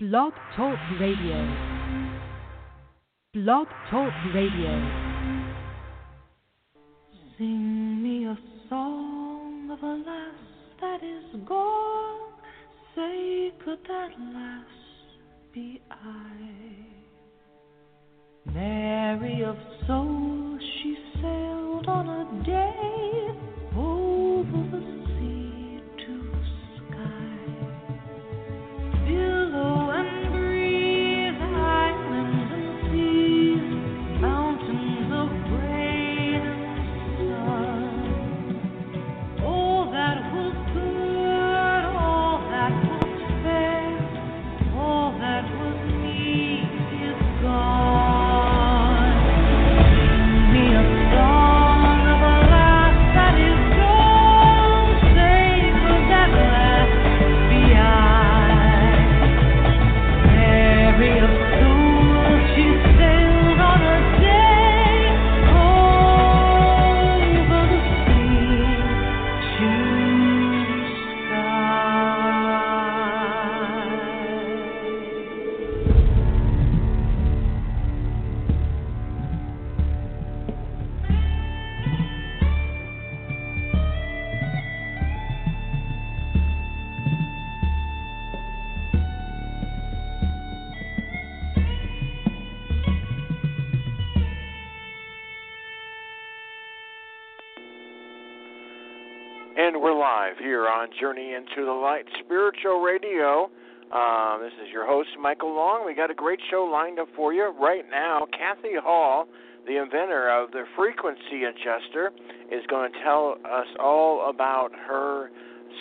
Blog Talk Radio. Blog Talk Radio. Sing me a song of a lass that is gone. Say, could that lass be I? Mary of soul, she sailed on a here on Journey into the Light Spiritual Radio. Um, this is your host, Michael Long. We got a great show lined up for you right now. Kathy Hall, the inventor of the frequency adjuster, is going to tell us all about her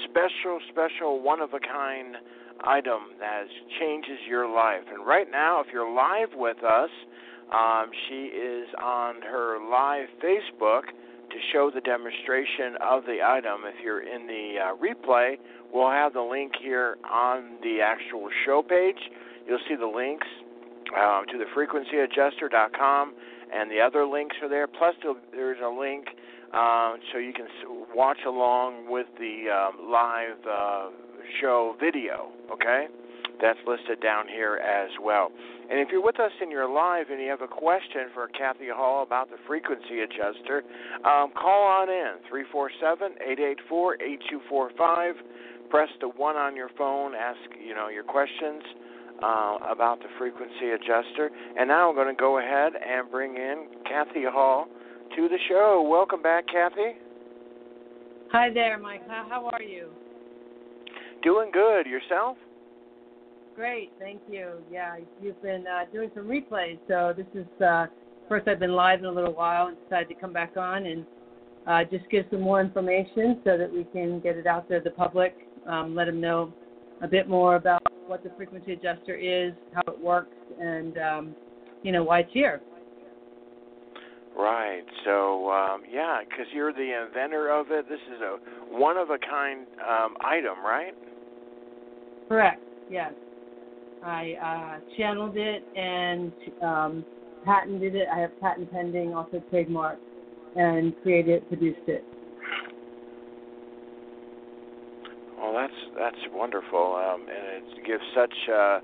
special, special, one of a kind item that changes your life. And right now, if you're live with us, um, she is on her live Facebook to show the demonstration of the item. If you're in the uh, replay, we'll have the link here on the actual show page. You'll see the links um, to the frequencyadjuster.com, and the other links are there. Plus, there's a link uh, so you can watch along with the um, live uh, show video. Okay, that's listed down here as well. And if you're with us and you're live and you have a question for Kathy Hall about the frequency adjuster, um, call on in 347 884 8245. Press the one on your phone, ask you know your questions uh, about the frequency adjuster. And now I'm going to go ahead and bring in Kathy Hall to the show. Welcome back, Kathy. Hi there, Mike. How are you? Doing good. Yourself? Great, thank you. Yeah, you've been uh, doing some replays, so this is uh, first I've been live in a little while and decided to come back on and uh, just give some more information so that we can get it out there to the public, um, let them know a bit more about what the frequency adjuster is, how it works, and um, you know why it's here. Right. So, um, yeah, because you're the inventor of it. This is a one of a kind um, item, right? Correct. Yes. I uh, channeled it and um, patented it. I have patent pending, also trademark, and created it, produced it. Well, that's that's wonderful, um, and it gives such uh,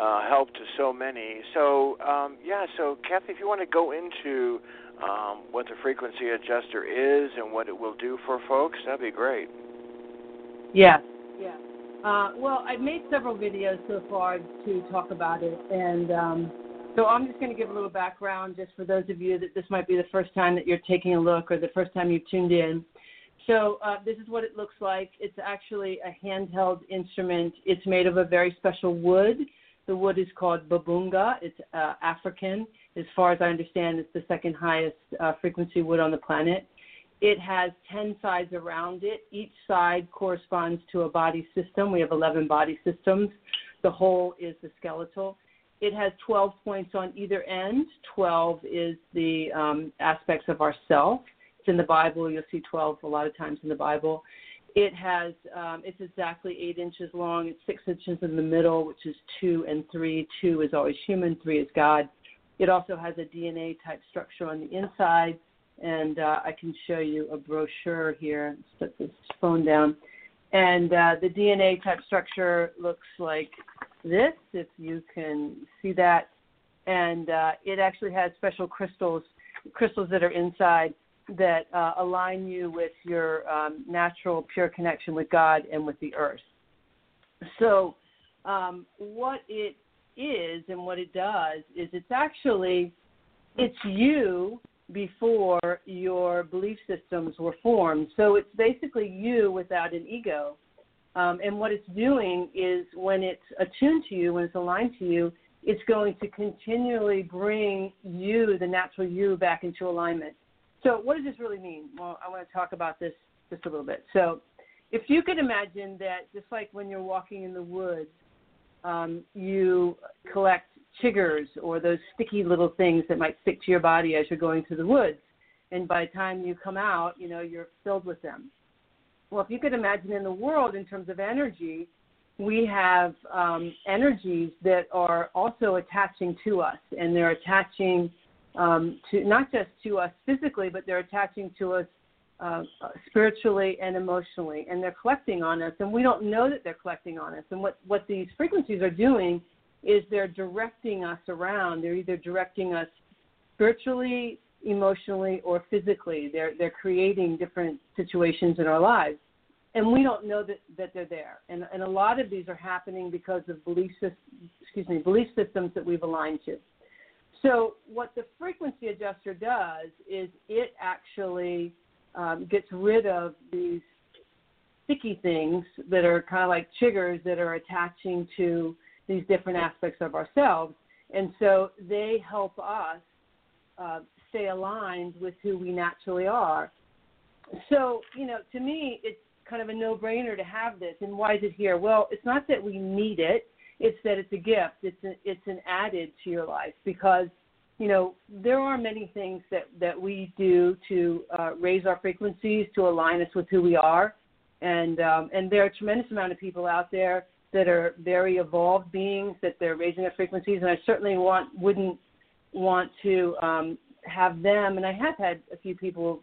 uh, help to so many. So, um, yeah. So, Kathy, if you want to go into um, what the frequency adjuster is and what it will do for folks, that'd be great. Yes. Yeah. Uh, well, I've made several videos so far to talk about it, and um, so I'm just going to give a little background just for those of you that this might be the first time that you're taking a look or the first time you've tuned in. So uh, this is what it looks like. It's actually a handheld instrument. It's made of a very special wood. The wood is called bubinga. It's uh, African. As far as I understand, it's the second highest uh, frequency wood on the planet. It has 10 sides around it. Each side corresponds to a body system. We have 11 body systems. The whole is the skeletal. It has 12 points on either end. 12 is the um, aspects of ourself. It's in the Bible. You'll see 12 a lot of times in the Bible. It has, um, it's exactly eight inches long. It's six inches in the middle, which is two and three. Two is always human, three is God. It also has a DNA type structure on the inside, and uh, I can show you a brochure here. Let's put this phone down. And uh, the DNA type structure looks like this, if you can see that. And uh, it actually has special crystals, crystals that are inside that uh, align you with your um, natural, pure connection with God and with the earth. So, um, what it is and what it does is it's actually it's you before your belief systems were formed. So it's basically you without an ego. Um, and what it's doing is when it's attuned to you, when it's aligned to you, it's going to continually bring you, the natural you, back into alignment. So, what does this really mean? Well, I want to talk about this just a little bit. So, if you could imagine that just like when you're walking in the woods, um, you collect chiggers or those sticky little things that might stick to your body as you're going through the woods. And by the time you come out, you know, you're filled with them. Well, if you could imagine in the world in terms of energy, we have um, energies that are also attaching to us, and they're attaching um, to not just to us physically, but they're attaching to us uh, spiritually and emotionally, and they're collecting on us, and we don't know that they're collecting on us. And what what these frequencies are doing is they're directing us around. They're either directing us spiritually, emotionally, or physically. They're they're creating different situations in our lives, and we don't know that, that they're there. And and a lot of these are happening because of belief excuse me belief systems that we've aligned to. So what the frequency adjuster does is it actually um, gets rid of these sticky things that are kind of like chiggers that are attaching to these different aspects of ourselves. And so they help us uh, stay aligned with who we naturally are. So, you know, to me, it's kind of a no brainer to have this. And why is it here? Well, it's not that we need it, it's that it's a gift, it's, a, it's an added to your life because you know, there are many things that, that we do to uh, raise our frequencies to align us with who we are. And, um, and there are a tremendous amount of people out there that are very evolved beings that they're raising their frequencies. And I certainly want, wouldn't want to um, have them. And I have had a few people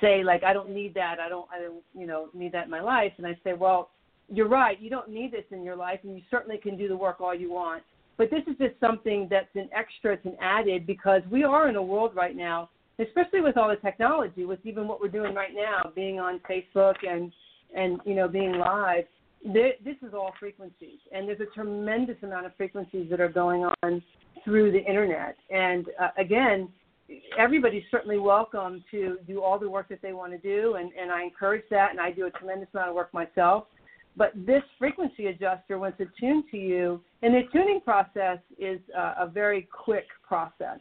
say like, I don't need that. I don't, I don't, you know, need that in my life. And I say, well, you're right. You don't need this in your life, and you certainly can do the work all you want but this is just something that's an extra, it's an added because we are in a world right now, especially with all the technology, with even what we're doing right now, being on Facebook and and you know being live. This is all frequencies, and there's a tremendous amount of frequencies that are going on through the internet. And uh, again, everybody's certainly welcome to do all the work that they want to do, and, and I encourage that, and I do a tremendous amount of work myself. But this frequency adjuster, once it's tuned to you, and the tuning process is uh, a very quick process.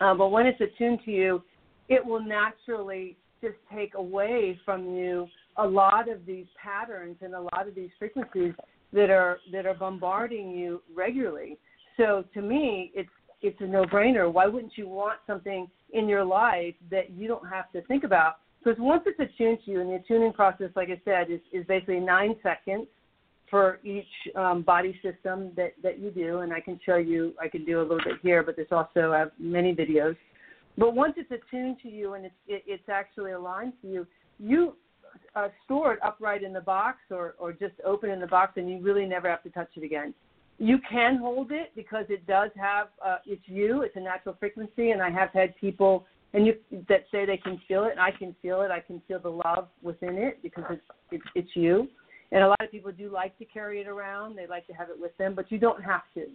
Uh, but when it's attuned to you, it will naturally just take away from you a lot of these patterns and a lot of these frequencies that are that are bombarding you regularly. So to me, it's it's a no-brainer. Why wouldn't you want something in your life that you don't have to think about? Because once it's attuned to you, and the attuning process, like I said, is, is basically nine seconds for each um, body system that, that you do. And I can show you, I can do a little bit here, but there's also I have many videos. But once it's attuned to you and it's, it, it's actually aligned to you, you uh, store it upright in the box or, or just open in the box, and you really never have to touch it again. You can hold it because it does have, uh, it's you, it's a natural frequency, and I have had people and you that say they can feel it, and I can feel it. I can feel the love within it because it's it's, it's you. And a lot of people do like to carry it around. They like to have it with them, but you don't have to.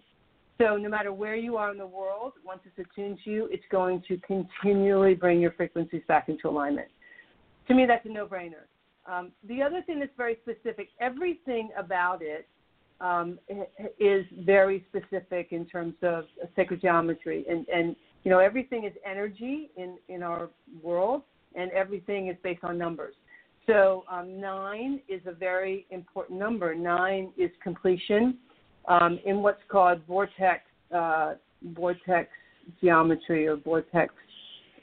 So no matter where you are in the world, once it's attuned to you, it's going to continually bring your frequencies back into alignment. To me, that's a no-brainer. Um, the other thing that's very specific, everything about it um, is very specific in terms of sacred geometry, and, and you know everything is energy in in our world and everything is based on numbers. So um, nine is a very important number. Nine is completion um, in what's called vortex uh, vortex geometry or vortex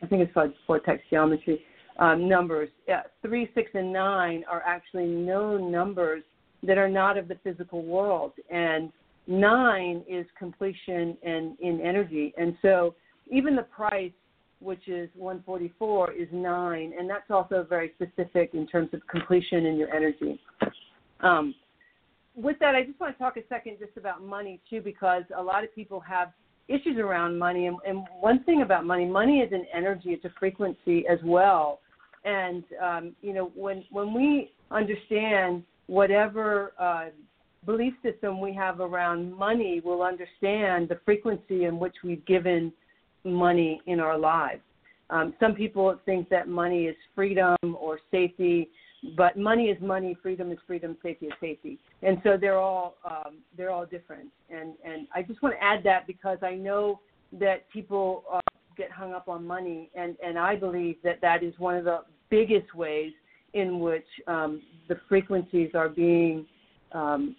i think it's called vortex geometry um, numbers yeah, three six and nine are actually known numbers that are not of the physical world and nine is completion and in energy and so even the price, which is 144, is nine, and that's also very specific in terms of completion in your energy. Um, with that, I just want to talk a second just about money too, because a lot of people have issues around money. And, and one thing about money, money is an energy; it's a frequency as well. And um, you know, when when we understand whatever uh, belief system we have around money, we'll understand the frequency in which we've given money in our lives. Um, some people think that money is freedom or safety, but money is money, freedom is freedom, safety is safety, and so they're all um, they're all different. And and I just want to add that because I know that people uh, get hung up on money, and and I believe that that is one of the biggest ways in which um, the frequencies are being um,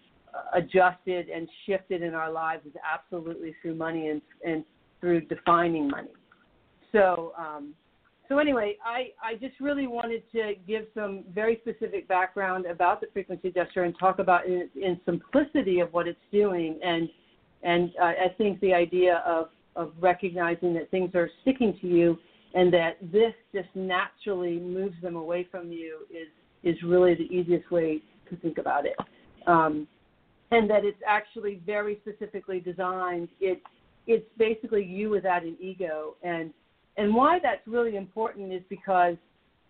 adjusted and shifted in our lives is absolutely through money and and through defining money. So, um, so anyway, I, I just really wanted to give some very specific background about the frequency adjuster and talk about in, in simplicity of what it's doing. And and uh, I think the idea of of recognizing that things are sticking to you and that this just naturally moves them away from you is is really the easiest way to think about it. Um, and that it's actually very specifically designed. It it's basically you without an ego and and why that's really important is because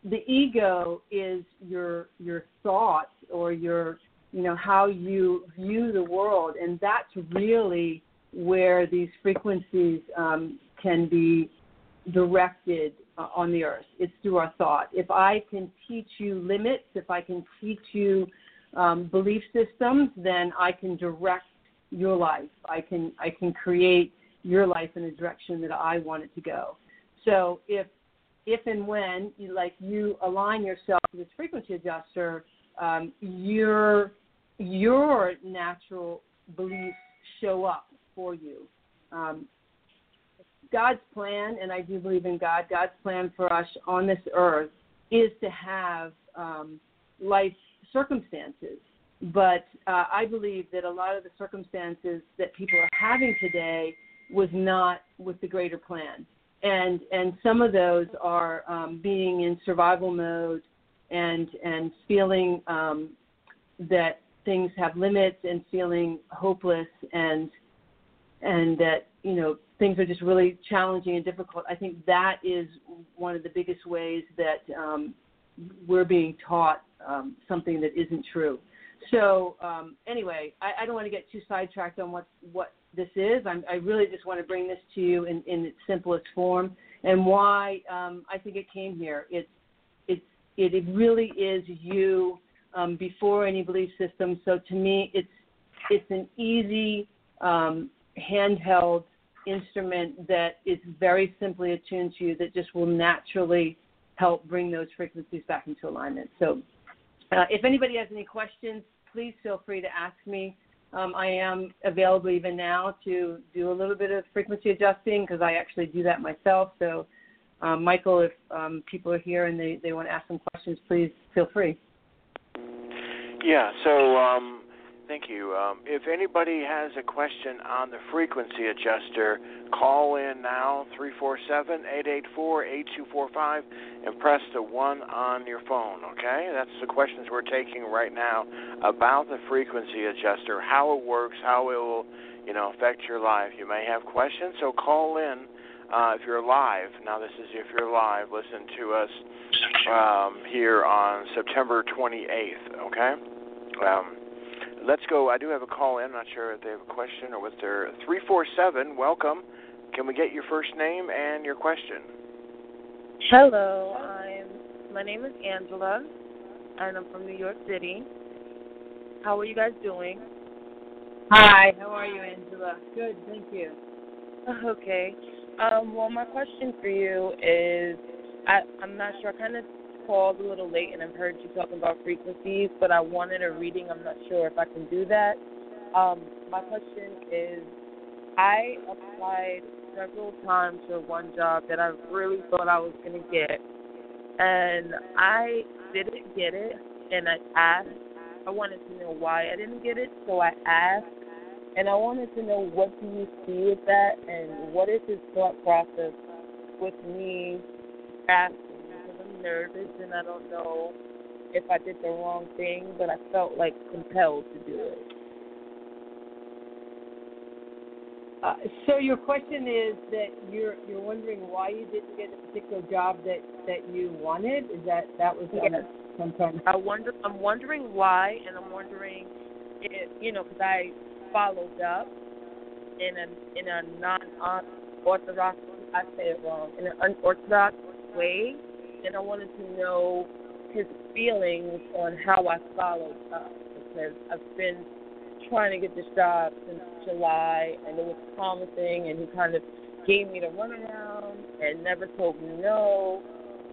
the ego is your your thoughts or your you know how you view the world and that's really where these frequencies um, can be directed uh, on the earth. It's through our thought. If i can teach you limits if i can teach you um, belief systems then i can direct your life. I can i can create your life in a direction that i want it to go. So if if and when you like you align yourself to this frequency adjuster, um, your your natural beliefs show up for you. Um, God's plan, and I do believe in God. God's plan for us on this earth is to have um, life circumstances. But uh, I believe that a lot of the circumstances that people are having today was not with the greater plan and and some of those are um, being in survival mode and and feeling um, that things have limits and feeling hopeless and and that you know things are just really challenging and difficult. I think that is one of the biggest ways that um, we're being taught um, something that isn't true. So um, anyway, I, I don't want to get too sidetracked on what what this is. I'm, i really just want to bring this to you in, in its simplest form and why um, I think it came here. It's it's it, it really is you um, before any belief system. So to me, it's it's an easy um, handheld instrument that is very simply attuned to you that just will naturally help bring those frequencies back into alignment. So uh, if anybody has any questions, please feel free to ask me. Um, I am available even now to do a little bit of frequency adjusting because I actually do that myself. So, um, Michael, if um, people are here and they, they want to ask some questions, please feel free. Yeah, so um, Thank you. Um, if anybody has a question on the frequency adjuster, call in now, 347 884 8245, and press the 1 on your phone, okay? That's the questions we're taking right now about the frequency adjuster, how it works, how it will you know, affect your life. You may have questions, so call in. Uh, if you're live, now this is if you're live, listen to us um, here on September 28th, okay? Um, let's go. I do have a call in. I'm not sure if they have a question or what they're. 347, welcome. Can we get your first name and your question? Hello, I'm. My name is Angela, and I'm from New York City. How are you guys doing? Hi, how are you, Angela? Good, thank you. Okay. Um, well, my question for you is, I, I'm not sure. I kind of called a little late and I've heard you talking about frequencies, but I wanted a reading. I'm not sure if I can do that. Um, my question is I applied several times for one job that I really thought I was going to get, and I didn't get it, and I asked. I wanted to know why I didn't get it, so I asked, and I wanted to know what do you see with that, and what is his thought process with me asking nervous, and I don't know if I did the wrong thing, but I felt like compelled to do it. Uh, so your question is that you're you're wondering why you didn't get a particular job that that you wanted. Is that that was yes. sometimes I wonder. I'm wondering why, and I'm wondering if you know because I followed up in a in a non orthodox I say it wrong in an unorthodox way and I wanted to know his feelings on how I followed up because I've been trying to get this job since July, and it was promising, and he kind of gave me the runaround and never told me no.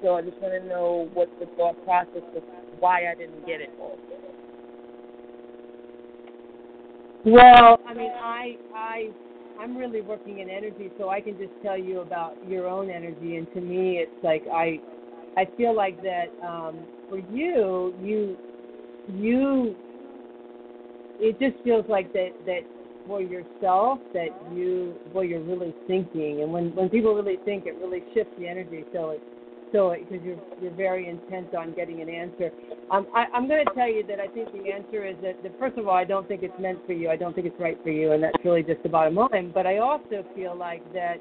So I just want to know what the thought process was, why I didn't get it also. Well, I mean, I I I'm really working in energy, so I can just tell you about your own energy. And to me, it's like I I feel like that um, for you, you you it just feels like that that for yourself that you well you're really thinking, and when when people really think, it really shifts the energy. So it so it because you're you're very intent on getting an answer. Um, I, I'm going to tell you that I think the answer is that, that first of all, I don't think it's meant for you. I don't think it's right for you, and that's really just the bottom line. But I also feel like that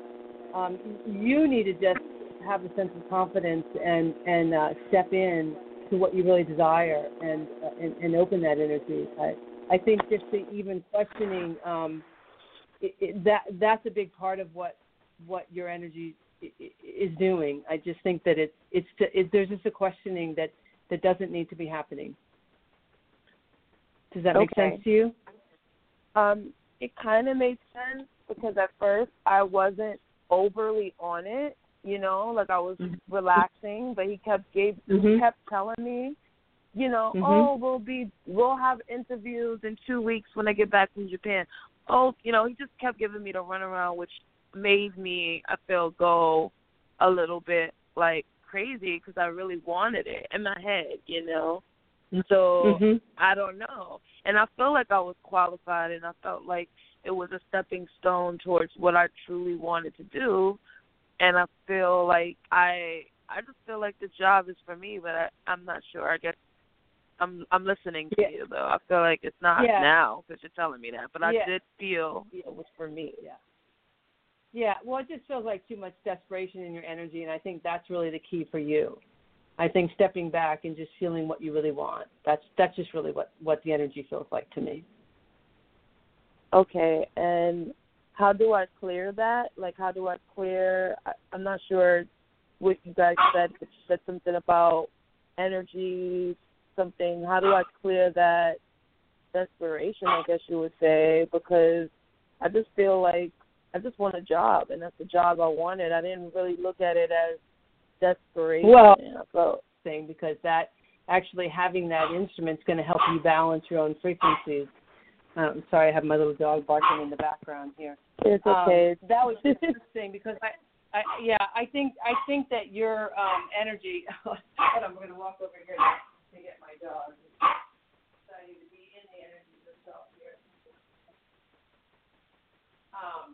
um, you need to just have a sense of confidence and and uh, step in to what you really desire and uh, and, and open that energy. I, I think just the even questioning um, it, it, that that's a big part of what what your energy is doing. I just think that it's it's it, there's just a questioning that that doesn't need to be happening. Does that make Okay. sense to you? Um, it kind of made sense because at first I wasn't overly on it, you know, like I was Mhm. relaxing, but he kept gave he Mhm. kept telling me, you know, Mhm. oh, we'll be we'll have interviews in two weeks when I get back from Japan. Oh, you know, he just kept giving me the runaround, which made me I feel go a little bit like crazy because I really wanted it in my head, you know. So Mhm. I don't know. And I feel like I was qualified and I felt like it was a stepping stone towards what I truly wanted to do. And I feel like I I just feel like the job is for me, but I, I'm not sure. I guess I'm I'm listening to Yeah. you though. I feel like it's not Yeah. now because you're telling me that, but I Yeah. did feel it was for me. Yeah. Yeah, well, it just feels like too much desperation in your energy, and I think that's really the key for you. I think stepping back and just feeling what you really want. That's that's just really what what the energy feels like to me. Okay, and how do I clear that? Like, how do I clear? I, I'm not sure what you guys said. But you said something about energy, something. How do I clear that desperation? I guess you would say because I just feel like I just want a job, and that's the job I wanted. I didn't really look at it as desperation. Well- felt Thing because that actually having that instrument is going to help you balance your own frequencies. Um, sorry, I have my little dog barking in the background here. it's Um, okay. that was interesting because I, I, yeah, I think I think that your um, energy. Hold I'm going to walk over here to get my dog. Deciding to be in the energy herself here. Um,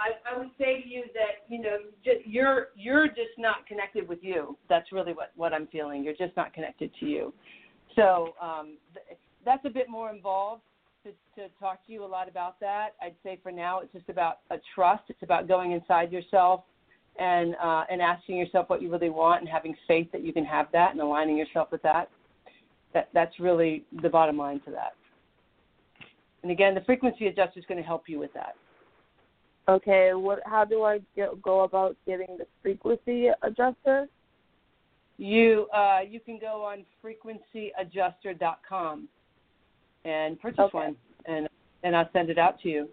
I, I would say to you that you know just, you're you're just not connected with you. That's really what what I'm feeling. You're just not connected to you. So um, th- that's a bit more involved to, to talk to you a lot about that. I'd say for now it's just about a trust. It's about going inside yourself and uh, and asking yourself what you really want and having faith that you can have that and aligning yourself with that. That that's really the bottom line to that. And again, the frequency adjuster is going to help you with that. Okay, what? How do I get, go about getting the frequency adjuster? You uh, you can go on frequencyadjuster.com and purchase Okay. one, and and I'll send it out to you.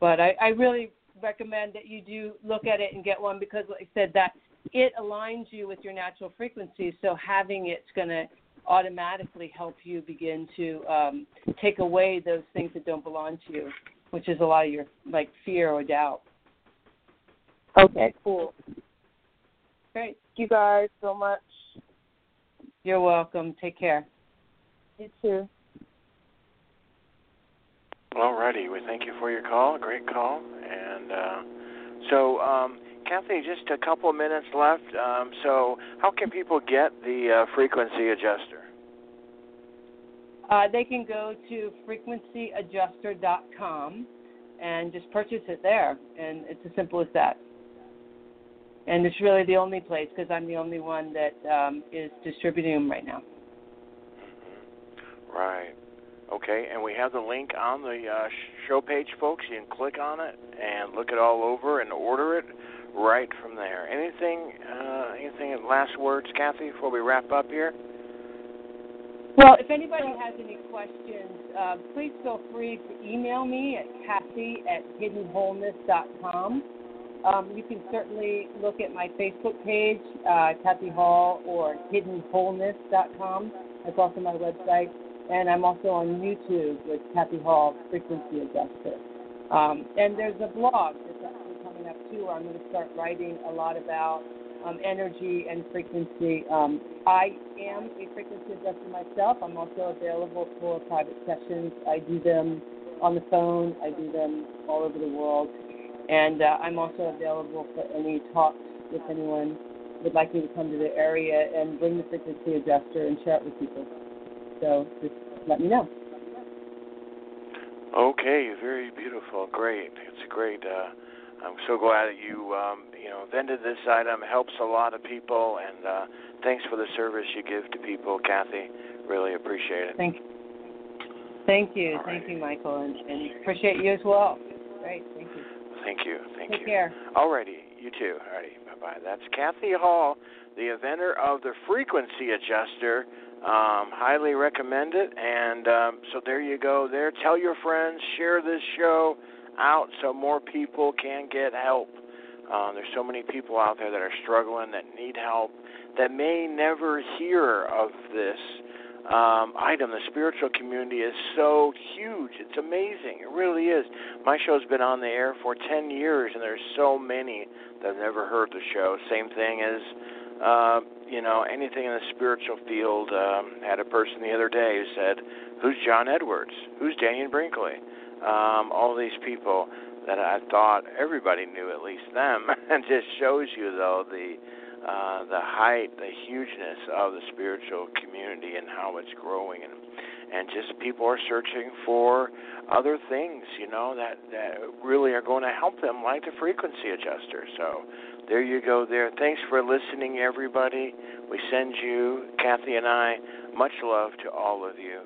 But I, I really recommend that you do look at it and get one because, like I said, that it aligns you with your natural frequency. So having it's going to automatically help you begin to um, take away those things that don't belong to you, which is a lot of your like fear or doubt. Okay, cool. Great. Thank you guys so much. You're welcome. Take care. You too. Alrighty, we thank you for your call. Great call. And uh, so, um, Kathy, just a couple of minutes left. Um, so, how can people get the uh, frequency adjuster? Uh, they can go to frequencyadjuster.com and just purchase it there. And it's as simple as that. And it's really the only place because I'm the only one that um, is distributing them right now. Right. Okay, and we have the link on the uh, show page, folks. You can click on it and look it all over and order it right from there. Anything? Uh, anything? Last words, Kathy, before we wrap up here. Well, if anybody has any questions, uh, please feel free to email me at Kathy at hiddenwholeness.com. Um, you can certainly look at my Facebook page, uh, Kathy Hall, or hiddenwholeness.com. That's also my website. And I'm also on YouTube with Kathy Hall, Frequency Adjuster. Um, and there's a blog that's actually coming up too where I'm going to start writing a lot about um, energy and frequency. Um, I am a frequency adjuster myself. I'm also available for private sessions. I do them on the phone, I do them all over the world. And uh, I'm also available for any talks if anyone would like me to come to the area and bring the frequency adjuster and share it with people. So just let me know. Okay, very beautiful, great. It's a great. Uh, I'm so glad that you um, you know vended this item. It helps a lot of people, and uh, thanks for the service you give to people, Kathy. Really appreciate it. Thank you. Thank you, All thank right. you, Michael, and, and appreciate you as well. Great, thank you. Thank you. Thank Take you. care. Alrighty, you too. Alrighty, bye bye. That's Kathy Hall, the inventor of the frequency adjuster. Um, highly recommend it. And um, so there you go. There, tell your friends, share this show out so more people can get help. Um, there's so many people out there that are struggling, that need help, that may never hear of this um, item. The spiritual community is so huge. It's amazing. It really is. My show's been on the air for 10 years, and there's so many that have never heard the show. Same thing as, uh, you know, anything in the spiritual field. Um, had a person the other day who said, "Who's John Edwards? Who's Dannion Brinkley?" Um, all these people that I thought everybody knew, at least them, and just shows you though the uh, the height, the hugeness of the spiritual community and how it's growing, and and just people are searching for other things, you know, that that really are going to help them, like the frequency adjuster. So there you go. There. Thanks for listening, everybody. We send you, Kathy and I, much love to all of you.